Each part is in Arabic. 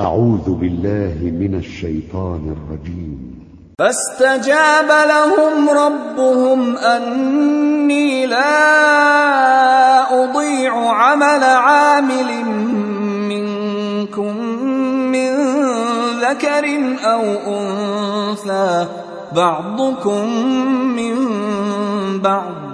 أعوذ بالله من الشيطان الرجيم. فاستجاب لهم ربهم أني لا أضيع عمل عامل منكم من ذكر أو أنثى بعضكم من بعض.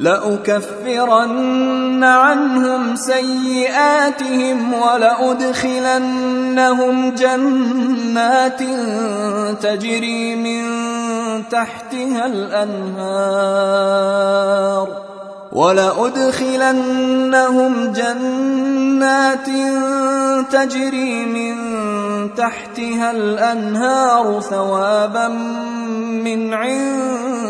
لأكفرن عنهم سيئاتهم ولأدخلنهم جنات تجري من تحتها الأنهار ولأدخلنهم جنات تجري من تحتها الأنهار ثوابا من عند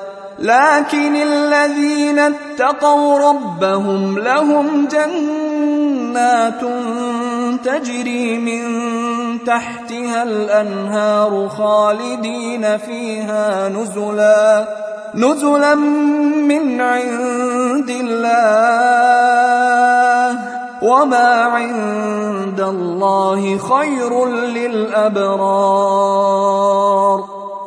لكن الذين اتقوا ربهم لهم جنات تجري من تحتها الأنهار خالدين فيها نزلا نزلا من عند الله وما عند الله خير للأبرار.